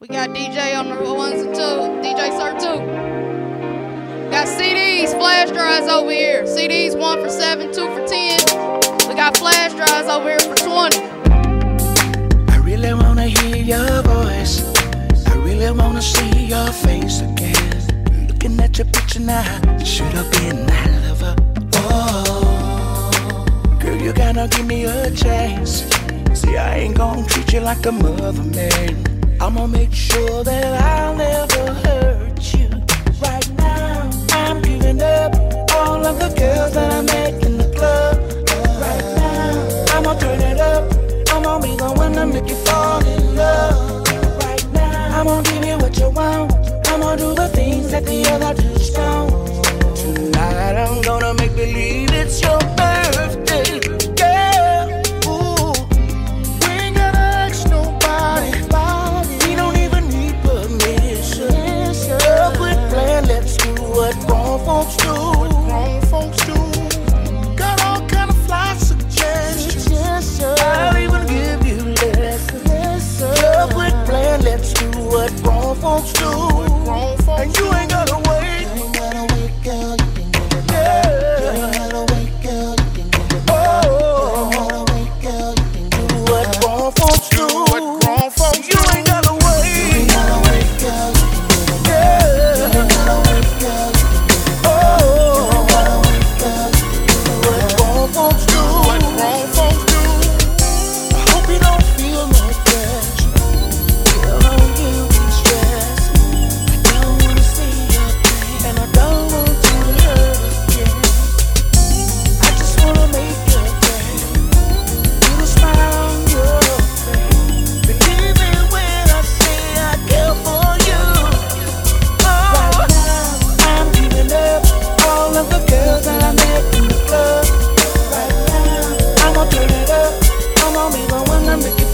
We got DJ on the ones and two, DJ Sir Too. Got CDs, flash drives over here. CDs one for seven, two for ten. We got flash drives over here for twenty. I really wanna hear your voice. I really wanna see your face again. Looking at your picture now, should have been my lover. Oh, girl, you gotta give me a chance. See, I ain't gonna treat you like a mother man. I'm gonna make sure that I'll never hurt you. Right now, I'm giving up all of the girls that I met in the club. Right now, I'm gonna turn it up. I'm gonna be the one to make you fall in love. Right now, I'm gonna give you what you want. I'm gonna do the things that the other don't. Tonight, I'm gonna make believe it's your birthday. make to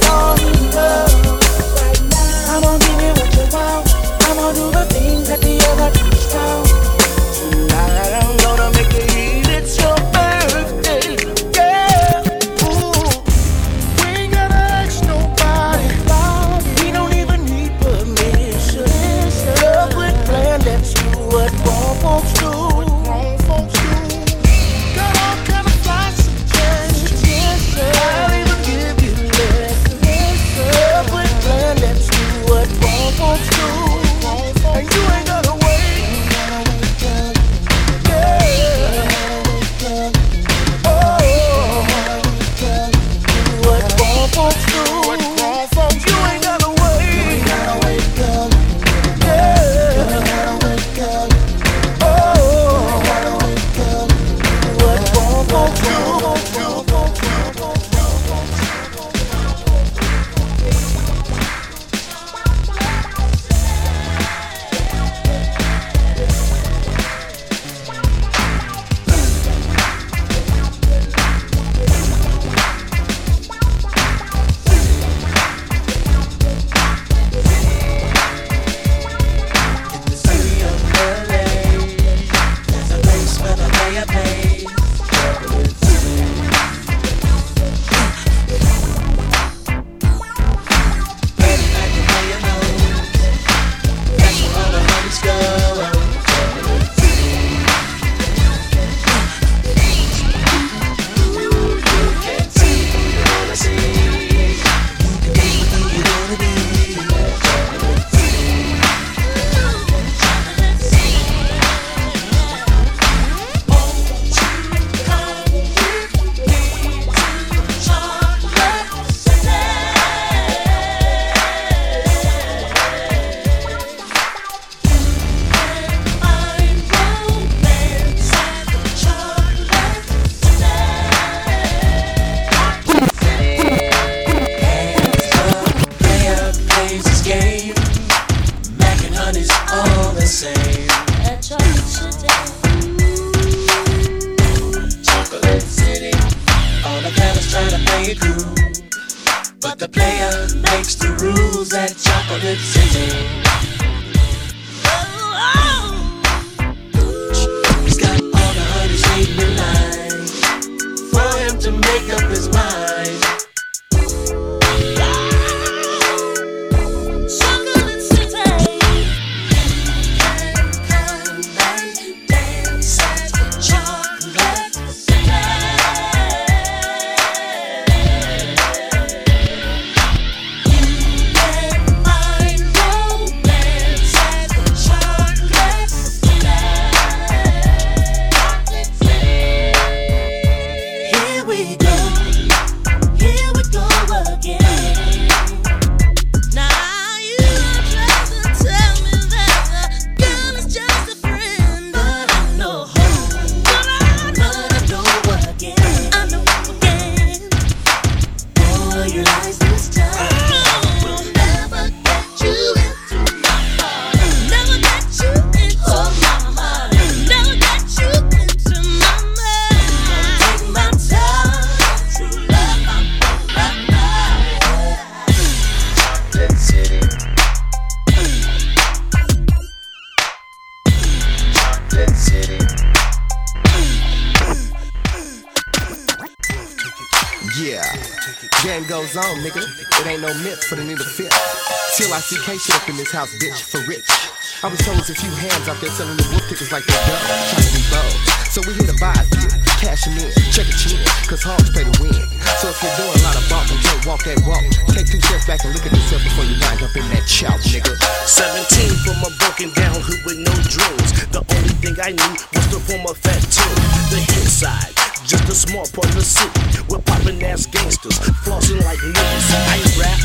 to fat tune. The inside just a small part of the city. We're popping ass gangsters, flossing like niggas. I rap,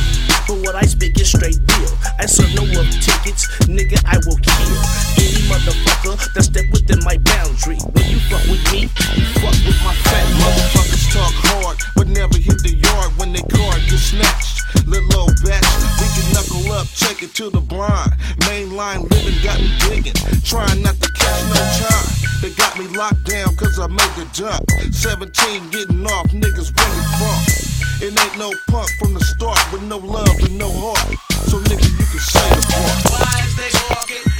but what I speak is straight deal. I serve no up tickets, nigga, I will kill any motherfucker that step within my boundary. When you fuck with me, you fuck with my fat motherfuckers talk hard, but never hit the yard when they car get snatched. Little old batch, we can knuckle up, check it to the blind. Mainline living got me digging, trying not to catch no time. They got me locked down cause I made the jump. 17 getting off, niggas bringing funk. It ain't no punk from the start with no love and no heart. So nigga, you can say the part. Why is they walking,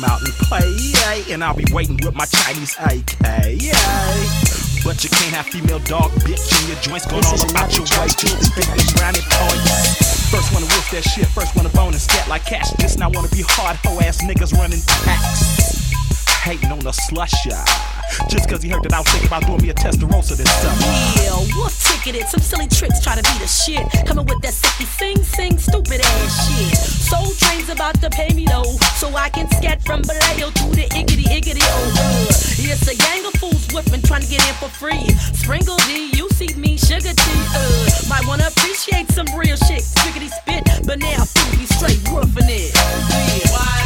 come out and play, and I'll be waiting with my Chinese AK. But you can't have female dog bitch in your joints going all about your way. Spit them brownie points. First wanna whip that shit, first wanna bone and scat like cash. Just now wanna be hard hoe ass niggas running packs. Hating on the slusher. Just cause he heard that I was thinking about doing me a Testarossa this summer. Yeah, wolf ticketed. Some silly tricks try to be the shit. Coming with that sicky sing sing stupid ass shit. Soul train's about to pay me though. So I can scat from Vallejo to the iggity iggity oh. It's a gang of fools whipping trying to get in for free. Sprinkle D, you see me, sugar tea. Uh, might wanna appreciate some real shit. Spiggity spit, but now be straight woofing it. Yeah. Why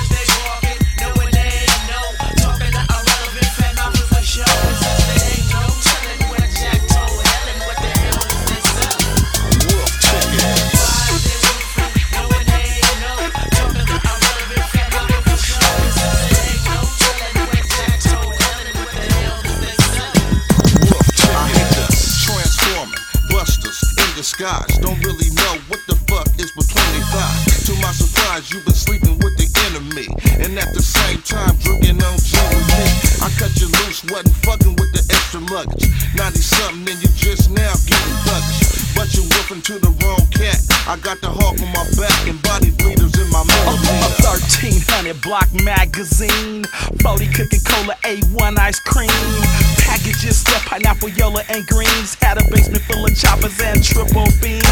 Disguise. Don't really know what the fuck is between their thighs. To my surprise, you've been sleeping with the enemy. And at the same time, drinking on gin with me. I cut you loose, wasn't fucking with the extra luggage. 90 something, and you just now getting thuggish. But you whipping to the wrong cat. I got the hawk on my back and body bleeders in my A, a 1300 block magazine. Brody cooking cola, A1 ice cream. Packages, stuff pineapple, yellow, and greens. Had a basement full of choppers and triple beams.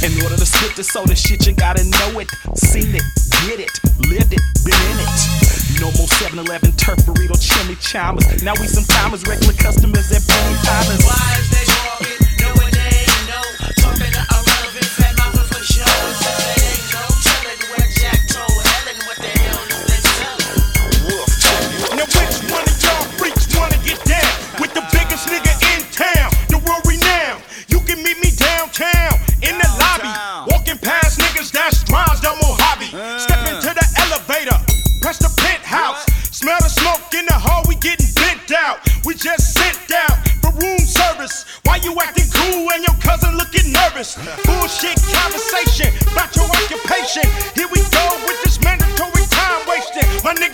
In order to spit the soda shit, you gotta know it. Seen it, get it, lived it, been in it. No more 7 Eleven turf burrito chimney chimers. Now we sometimes regular customers at Penny Timers. Why is they walking, Here we go with this mandatory time wasting. My nigga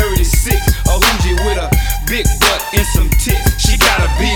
36. A Hoogie with a big butt and some tits. She gotta be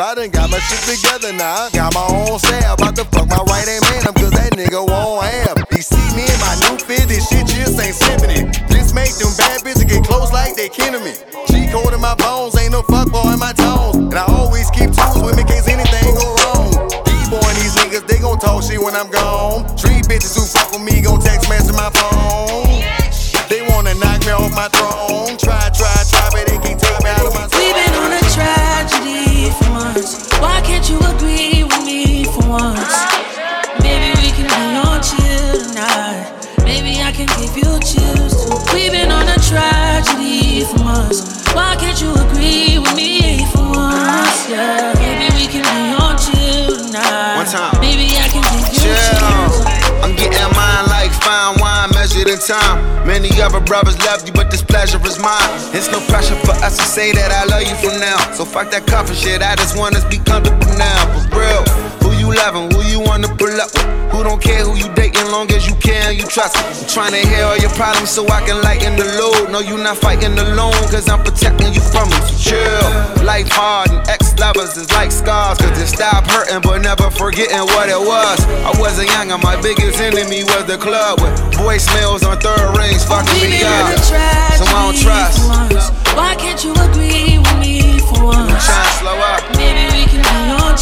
I done got my shit together now. Got my own sound Other brothers love you, but this pleasure is mine. It's no pressure for us to say that I love you from now. So fuck that coffee shit. I just want us be comfortable now. For real. Who you loving? Who you wanna pull up with? Who don't care who you dating long as you can, you trust me. I'm trying to hear all your problems so I can lighten the load. No, you're not fighting alone, cause I'm protecting you from them. So chill. Life hard and ex lovers is like scars, cause it stop hurting but never forgetting what it was. I wasn't young and my biggest enemy was the club with voicemails on third rings fucking me up. So I don't trust. Why can't you agree with me for once? Trying to slow up. Maybe we can be on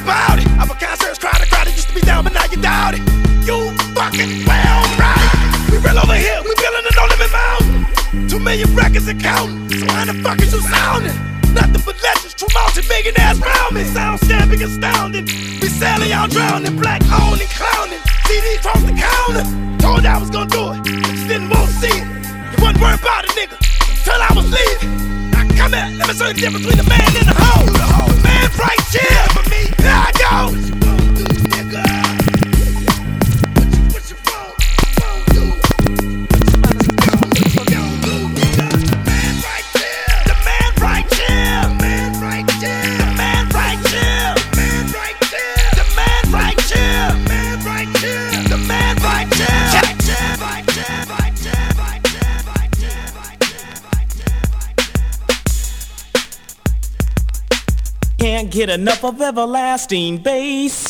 about it. I'm a concert crowd, a crowd that used to be down, but now you doubt it. You fucking well right. We real over here, we building a no limit mountain. Two million records and counting. So how the fuck is you sounding? Nothing but legends, true multi big ass round me. Sound stamping, astounding. We sailing, y'all drowning, black owning, clowning. CD across the counter. Told you I was gonna do it, just didn't want to see it. You wasn't worried about it, nigga, till I was leaving. Now come here, let me show you the difference between the man and the hoe. The man's right here go. Get enough of everlasting bass.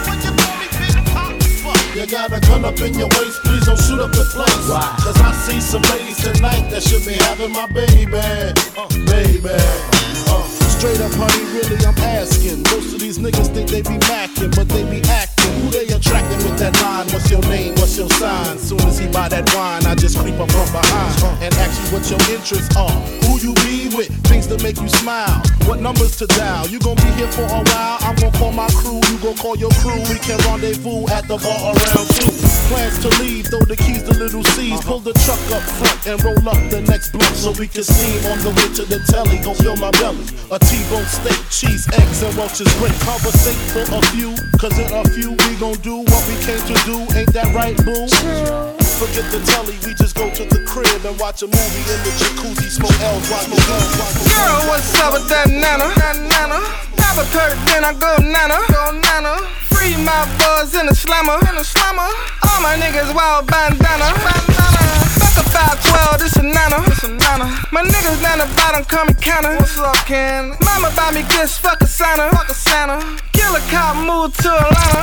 You got a gun up in your waist, please don't shoot up the place. Cause I see some ladies tonight that should be having my baby. Uh, baby. Uh, straight up, honey, really, I'm asking. Most of these niggas think they be macking, but they be acting. They attracting with that line? What's your name? What's your sign? Soon as he buy that wine, I just creep up from behind uh-huh. and ask you what your interests are. Who you be with? Things to make you smile. What numbers to dial? You gon' be here for a while. I'm gon' call my crew. You gon' call your crew. We can rendezvous at the bar around two. Plans to leave, throw the keys to little C's. Uh-huh. Pull the truck up front and roll up the next block so we can see on the way to the telly. Gon' fill my belly. A T-bone steak, cheese, eggs, and Welch's grape. Conversate for a few, cause in a few we gon' do what we came to do. Ain't that right, boo? Forget the telly, we just go to the crib and watch a movie in the jacuzzi, smoke L's, watch the Girl, what's up with that nana? That nana. Have a perk, then I go nana. Go nana. Free my buzz in the slammer. In the slammer. All my niggas wild bandana. Bandana. Fuck about 12, this a nana. This a nana. My niggas down the bottom me counter. What's up, Ken? Mama buy me gifts, fuck a Santa. Fuck a Santa. Kill a cop, move to Atlanta.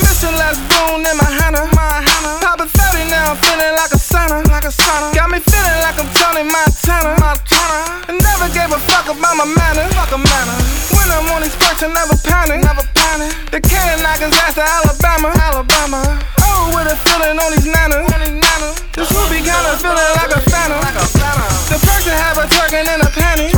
Missing last boon in my Hannah. My Hannah. Poppin' 30 now, I'm feeling like a sauna. Like a sauna. Got me feeling like I'm Tony Montana. Montana. I never gave a fuck about my manner. Fuck a manner. When I'm on these perks, I never panic. Never panic. The cannon knockers ass to Alabama. Alabama. Oh, with a feeling on these nanas. On. This Ruby kinda feeling like a phantom. Like a phantom. The perks that have a twerking in a panty.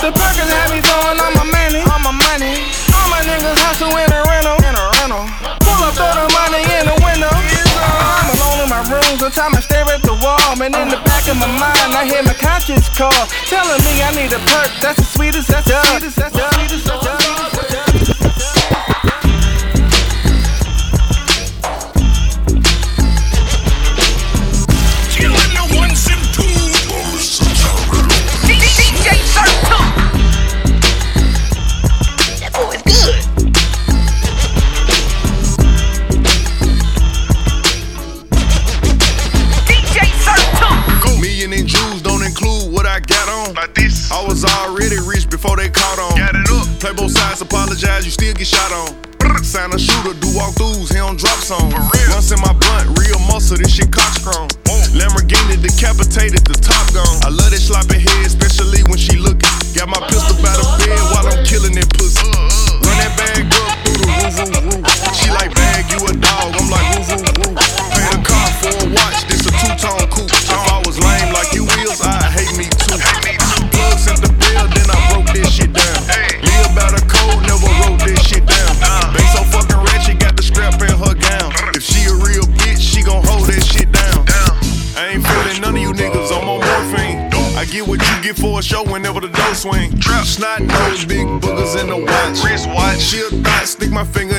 The perkins have me throwing all my money. All my money. All my niggas hustle in a rental. In a rental. Pull up, throw the money in the window. I'm alone in my room, sometimes I stare at the wall. Man, in the back of my mind, I hear my conscience call. Telling me I need a perk, that's the sweetest, that's the sweetest, that's the sweetest, that's the sweetest. Get shot on. Sign a shooter, do walkthroughs, he don't drop songs. Once in my blunt, real muscle, this shit cockstrong. Lamborghini decapitated, the finger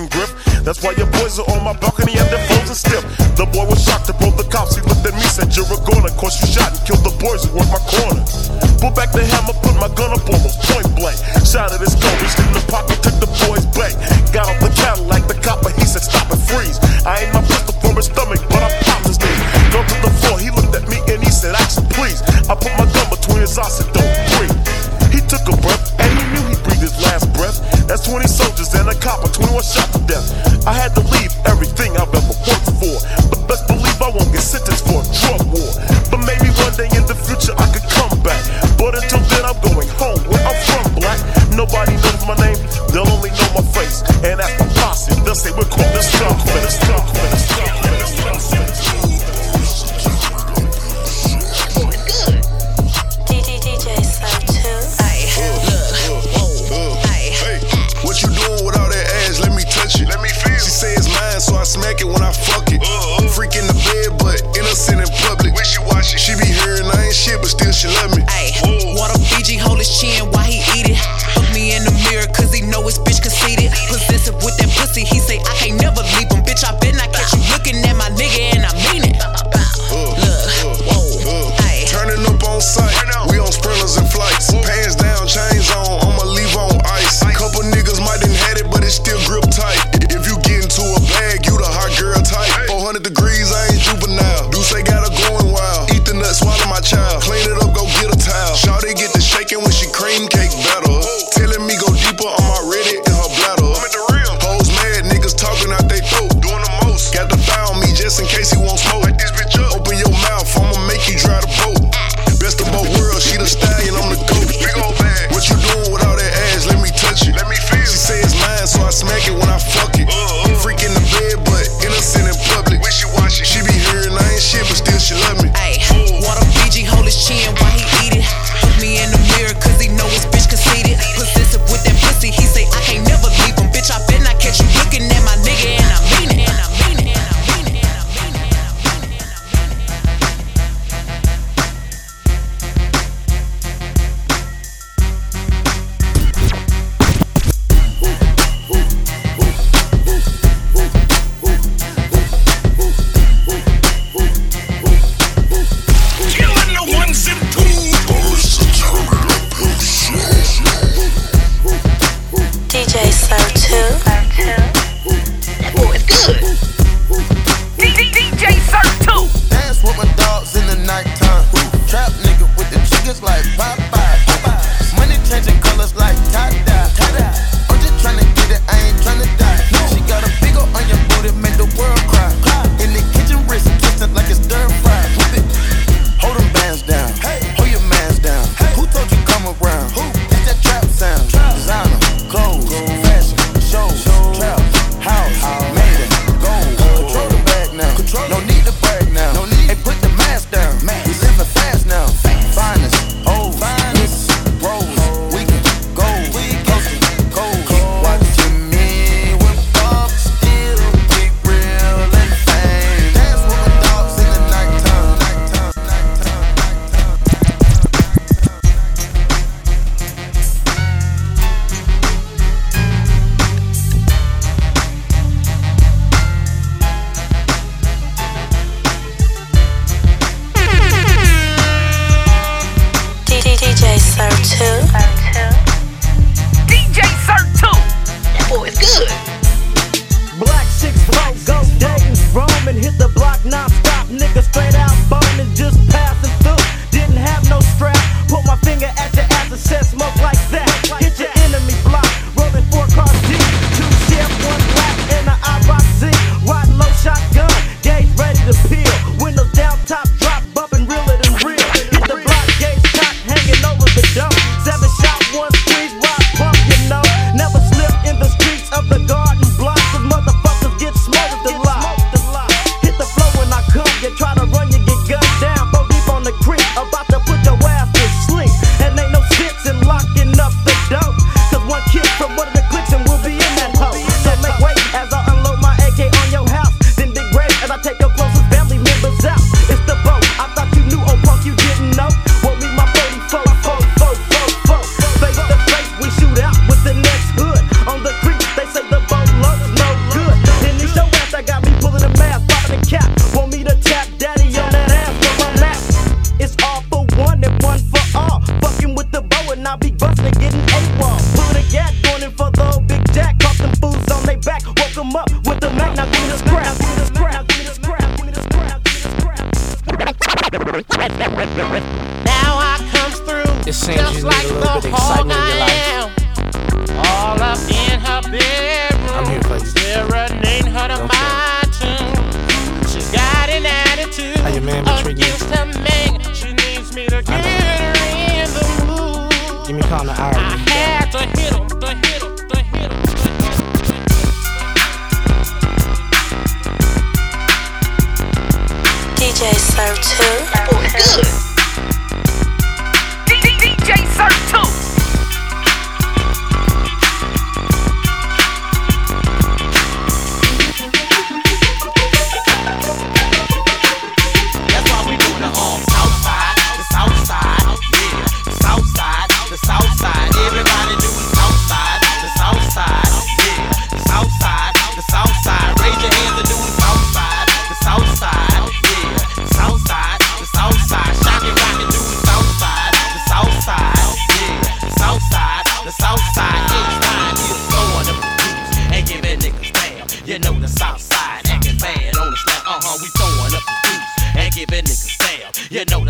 fucking grip. That's why your boys are on my balcony and they're frozen stiff. The boy was shocked to pull the cops. He looked at me, said, You're a goner. Cause you shot and killed the boys who were my corner. Pull back the hammer, put my gun up almost point blank. Shot it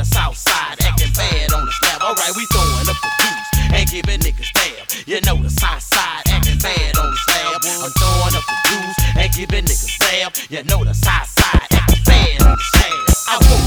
the south side, acting bad on the slab. Alright, we throwing up the deuce and giving niggas damn. You know the south side, acting bad on the slab. I'm throwing up the deuce and giving niggas damn. You know the south side, acting bad on the slab. I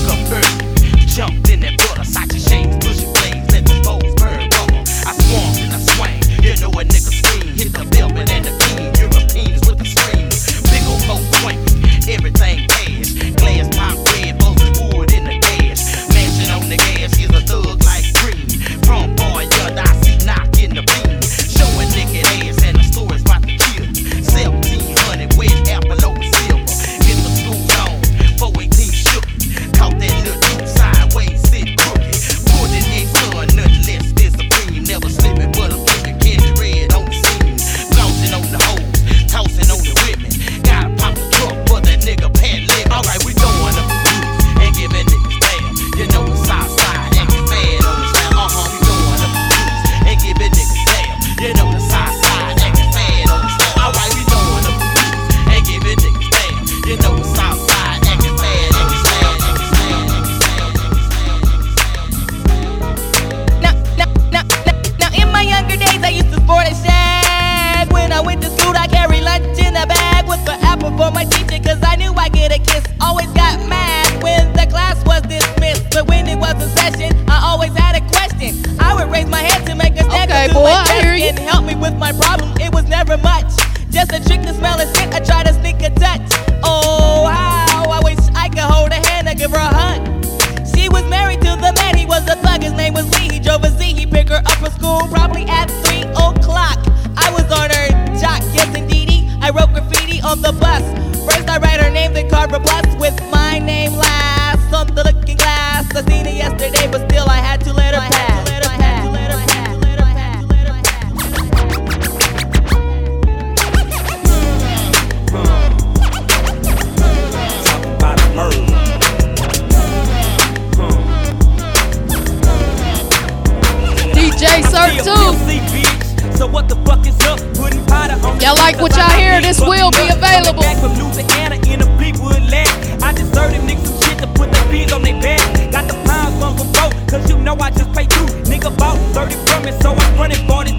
like what y'all hear, this will be available. Back from Louisiana in a Bleakwood land. I just served them niggas shit to put the bees on their back. Got the pounds on from both, cause you know I just pay two. Nigga bought 30 from it, so I'm running 42.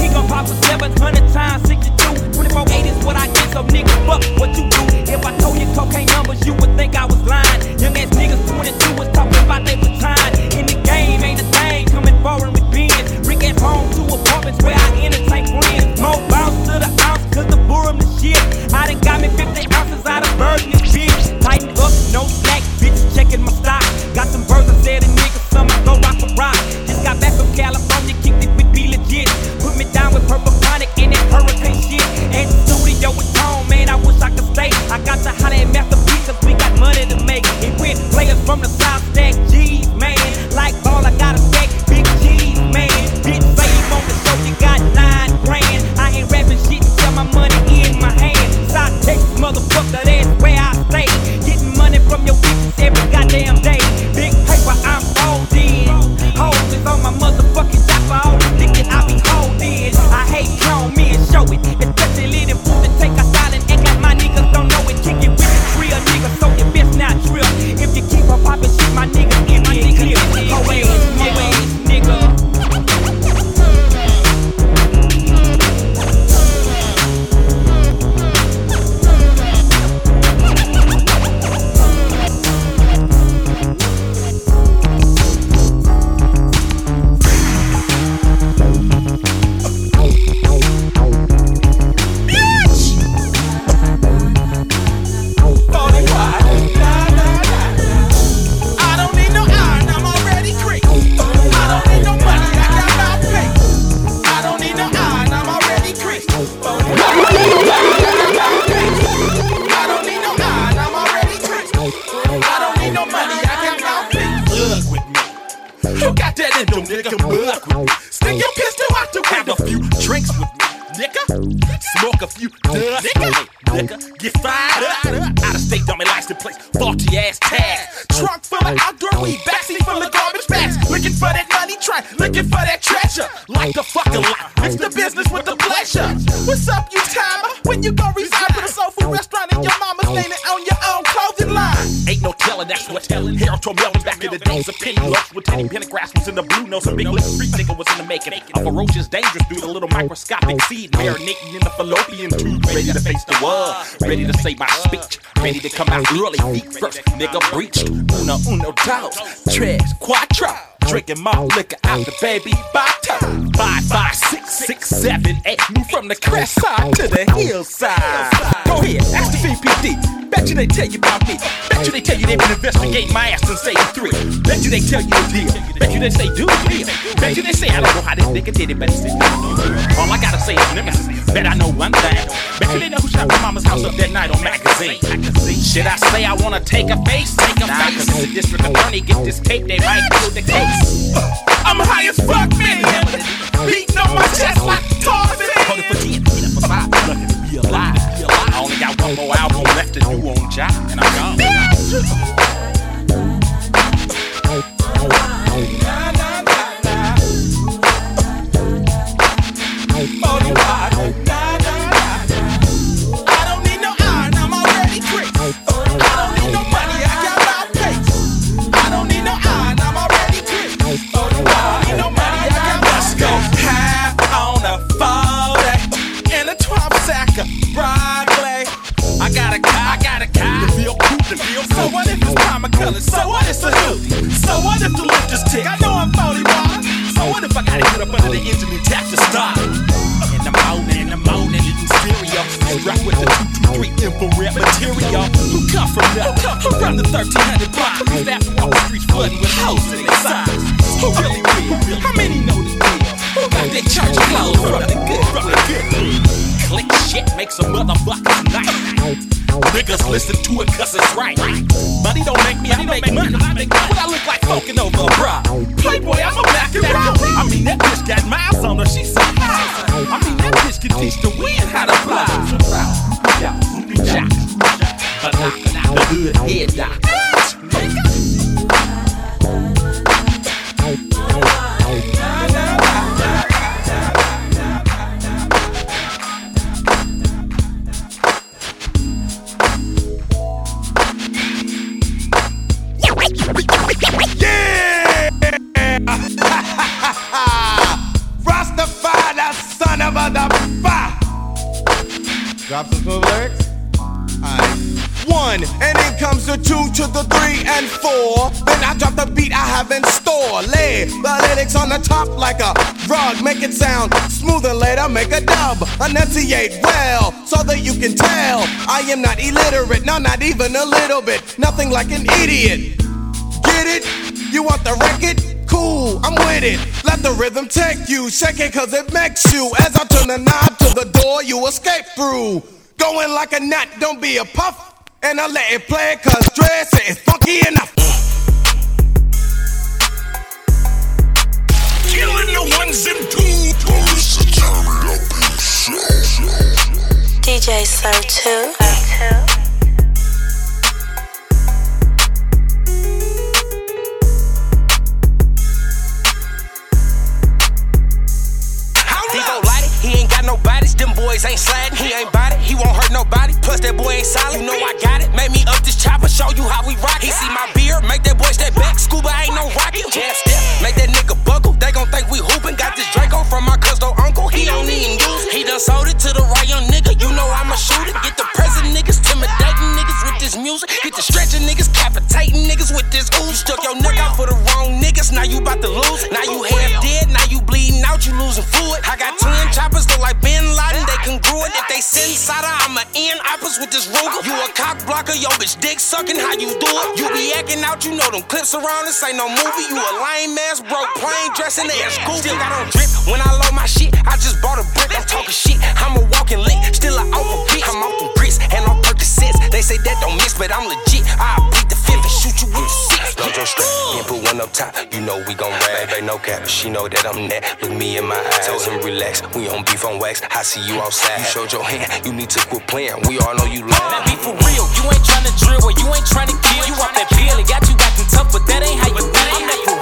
He gon' pop for 700 times 62. 24 8 is what I get, so nigga, fuck what you do. If I told you cocaine numbers, you would think I was lying. Young ass niggas 22 was talking about they was time. In the game, ain't a thing coming forward with beans. Rick at home, two apartments where I entertain boom Mug with me. Stick your pistol out the Have a few drinks with me, nigga. Smoke a few dust, nigga. Get fired up. Out of state, dummy license place, faulty ass tags. Trunk full of outdoor weed, backseat full of garbage bags. Looking for that money train, looking for that treasure. Like the fucking lot, mix the business with the pleasure. What's up, you timer? When you gon' Ain't no telling, that's what telling. Harold Tormelli back in the days of penny loafs with Teddy Pendergrass was in the blue nose. A big lip street nigga was in the making. A ferocious, dangerous dude, a little microscopic seed marinating in the fallopian tube. Ready to face the world, ready to say my speech, ready to come out early. Feet first, nigga breached. Uno, uno, dos, tres, cuatro. Drinking my liquor out the baby bottle. Five, five, six, six, seven, eight. Move from the crest side to the hillside. Go ahead, ask the VPD. Bet you they tell you about me. Bet you they tell you they been investigating my ass since 83. Bet you they tell you the deal. Bet you they say do the deal. Bet you they say I don't know how this nigga did it, but it's All I gotta say is nemesis. Bet I know one thing. Bet you they know who shot my mama's house up that night on magazine. Should I say I wanna take a face? Take a nah, face. Cause the district attorney get this tape, they might kill the case. I'm high as fuck, man. Beating on my chest like Tarzan. Hold it for 10, hit it for 5. Lucky to be alive. Got one more album left to do on job, and I'm gone. Cool, the So what if it's Palmer colors? So what if it's a hoodie? So what if the lift is tick? I know I'm 41. So what if I gotta get up under the engine and tap the start? In the morning, in the morning, eating cereal. Strapped with the 223 infrared material. Who come from there? Who from the 1300 block? Who's that walk the streets flooding with hoes their sides? Who really real? How many know this deal? Who got their church clothes from the good, from the good? Click shit makes a motherfucker's night. Niggas listen to it cause it's right. Money don't make me, I make money. i make What I look like poking over a bra? Playboy, I'm a black and brown. I mean, that bitch got miles on her, she's so high. I mean, that bitch can teach the wind how to fly. Yeah, yeah. Not the hood head doc. Drop some smooth lyrics. One, and then comes the two to the three and four. Then I drop the beat I have in store. Lay the lyrics on the top like a rug. Make it sound smooth and later make a dub. Enunciate well so that you can tell I am not illiterate, no, not even a little bit. Nothing like an idiot. Get it? You want the record? Cool, I'm with it. Let the rhythm take you. Shake it cause it makes you. As I turn the knob to the door, you escape through. Going like a gnat, don't be a puff. And I let it play cause dress is funky enough. Killing the ones and twos. DJ Sir Too. 2. No bodies, them boys ain't sliding. He ain't body, he won't hurt nobody. Plus that boy ain't solid. You know I got it. Made me up this chopper, show you how we rock. He see my beard, make that boy step back. Scuba ain't no rocket. Jab step, make that nigga buckle. They gon' think we hooping. Got End oppers with this Ruger. You a cock blocker, yo bitch dick sucking. How you do it? You be acting out. You know them clips around. This ain't no movie. You a lame ass broke plain dressing ass goofy. Still got on drip when I load my shit. I just bought a brick. I'm talking shit. I'm a walking lick. Still a alpha bitch. I'm off them bricks and on Percocets. They say that don't miss, but I'm legit. I beat the Lojo strap, can't put one up top. You know we gon' rap. Baby, no cap. She know that I'm that. Look me in my eyes. Told him relax. We on beef on wax. I see you outside. You showed your hand. You need to quit playing. We all know you love. That be for real. You ain't tryna drill or you ain't tryna kill. You off that. It got you acting tough, but that ain't how you feel. I'm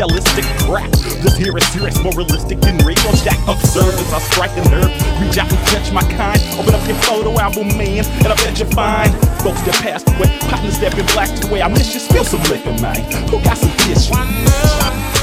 Tellistic crap. This here is serious, more realistic than Radio Shack. Observe as I strike a nerve, reach out and touch my kind. Open up your photo album, man, and I bet you find folks that passed away, partners that been blacked away. I miss you, spill some liquor, man. Who got some tissue?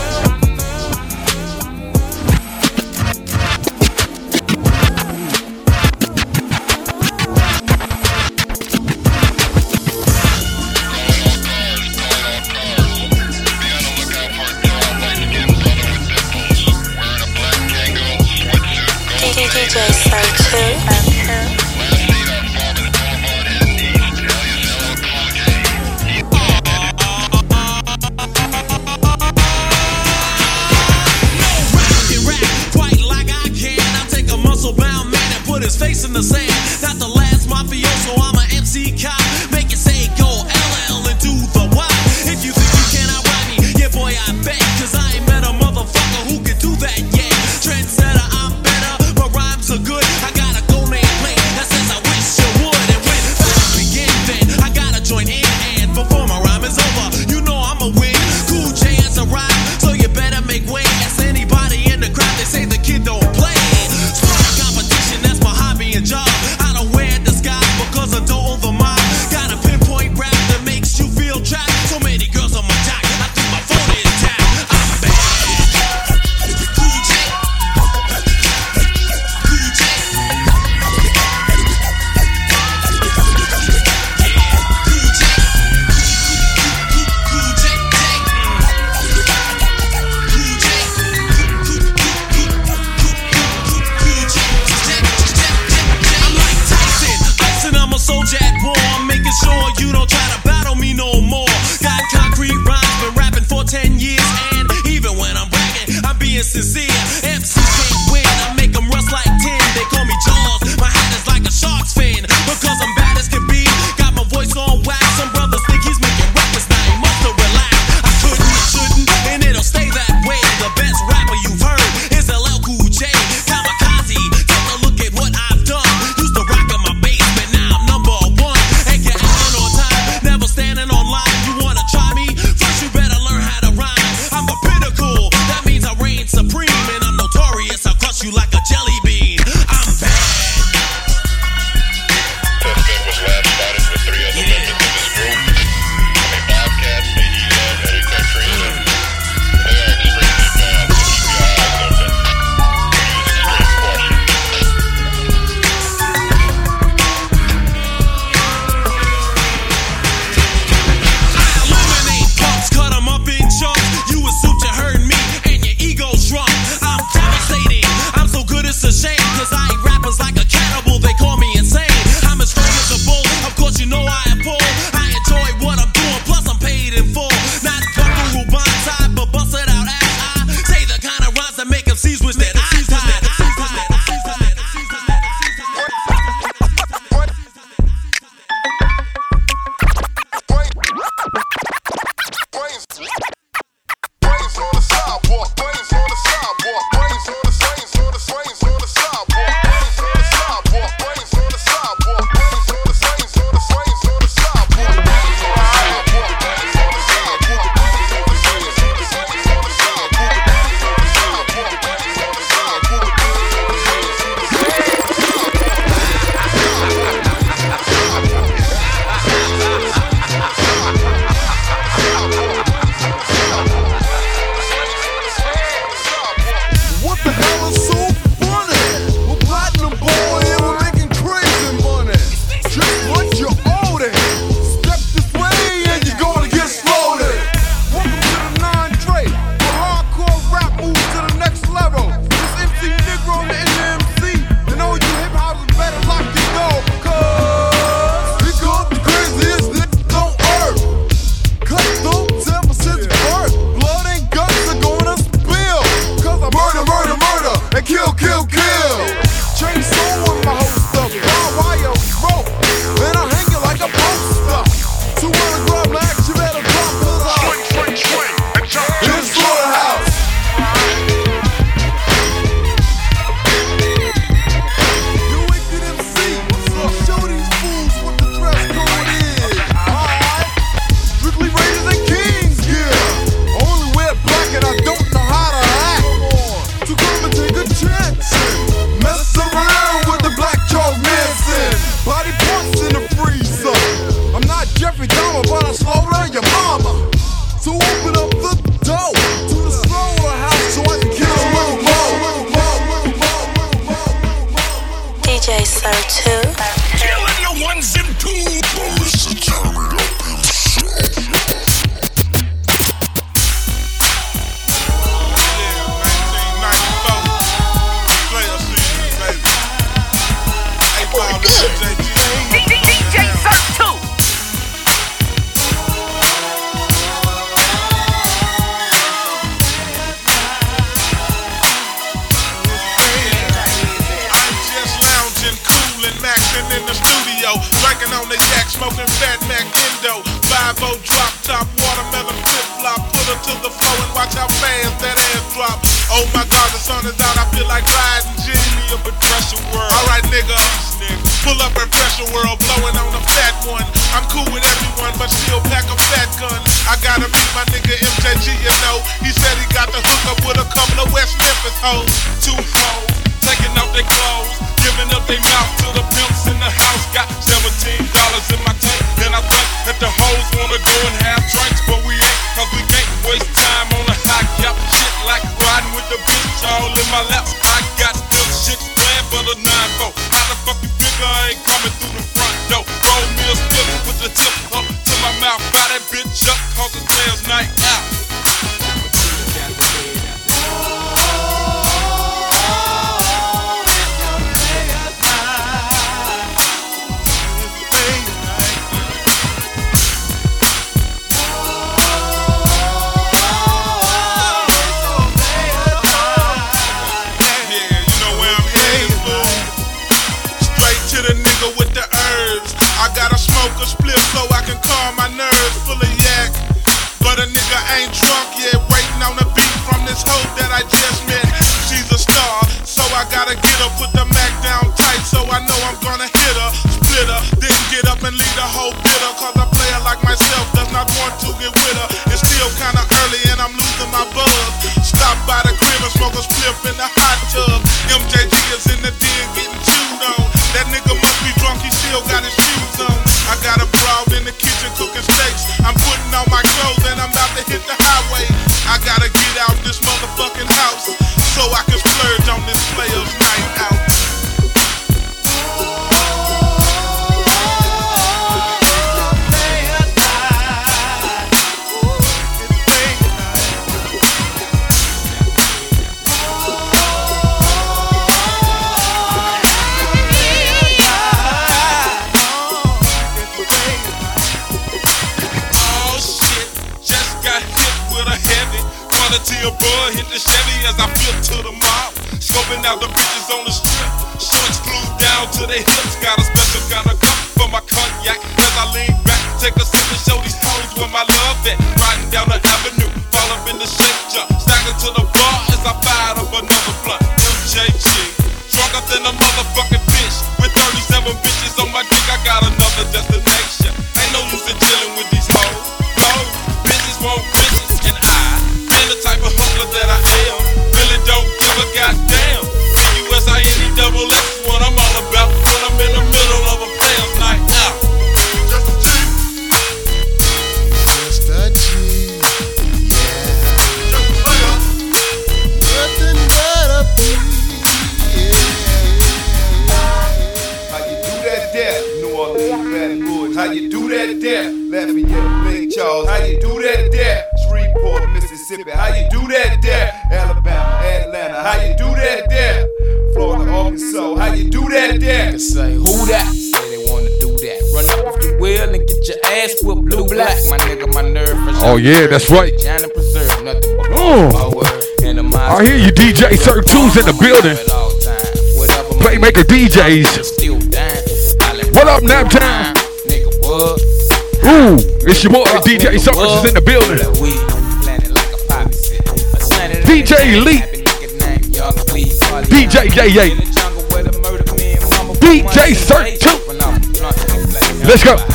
Let's go.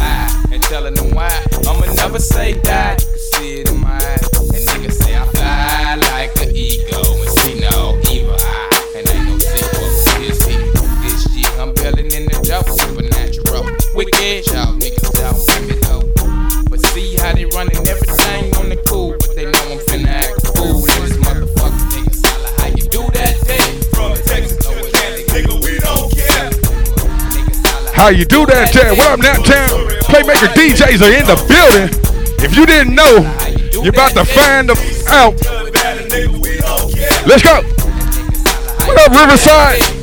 How you do that, Town? What up, Nap Playmaker DJs are in the building. If you didn't know, you're about to find out. Let's go. What up, Riverside?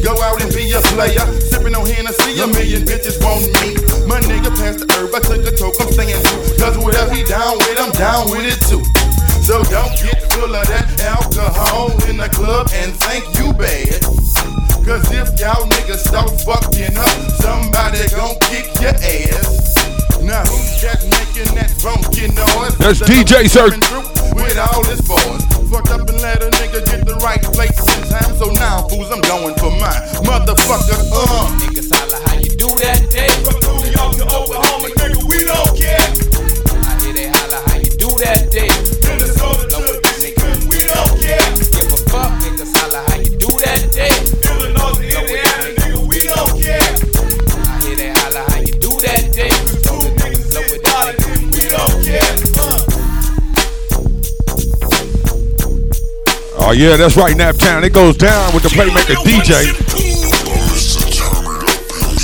Go out and be a player? Sipping on Hennessy, a million bitches want me. My nigga passed the herb, I took a toke, I'm staying true. Cause whatever he down with, I'm down with it too. So don't get full of that alcohol in the club and think you bad. Cause if y'all niggas start fucking up, somebody gon' kick your ass. Now who's that making that funky noise? That's DJ Sir. With all his boys. Fuck up and let a nigga get the right place in time. So now, fools, I'm going for mine. Motherfucker, uh. Niggas holla how you do that day. From New York to Oklahoma, nigga, we don't care. I hear they holla how you do that day. Oh yeah, that's right, Naptown. It goes down with the playmaker DJ.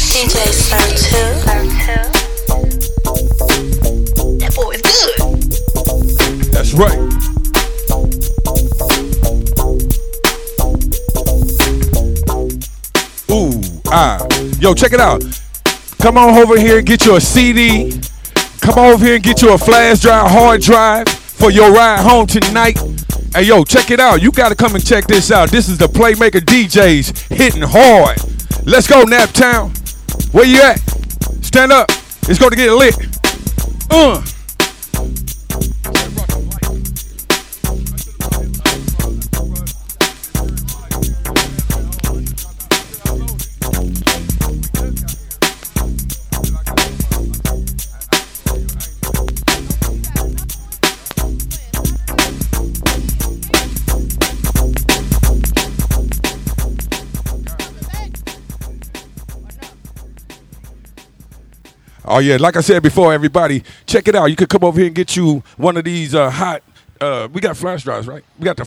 DJ 2. That boy is good. That's right. Ooh, ah. Yo, check it out. Come on over here and get you a CD. Come over here and get you a flash drive, hard drive for your ride home tonight. Hey, yo, check it out. You got to come and check this out. This is the Playmaker DJs hitting hard. Let's go, Naptown. Where you at? Stand up. It's going to get lit. Uh. Oh yeah, like I said before, everybody, check it out. You could come over here and get you one of these uh, hot. Uh, we got flash drives, right? We got the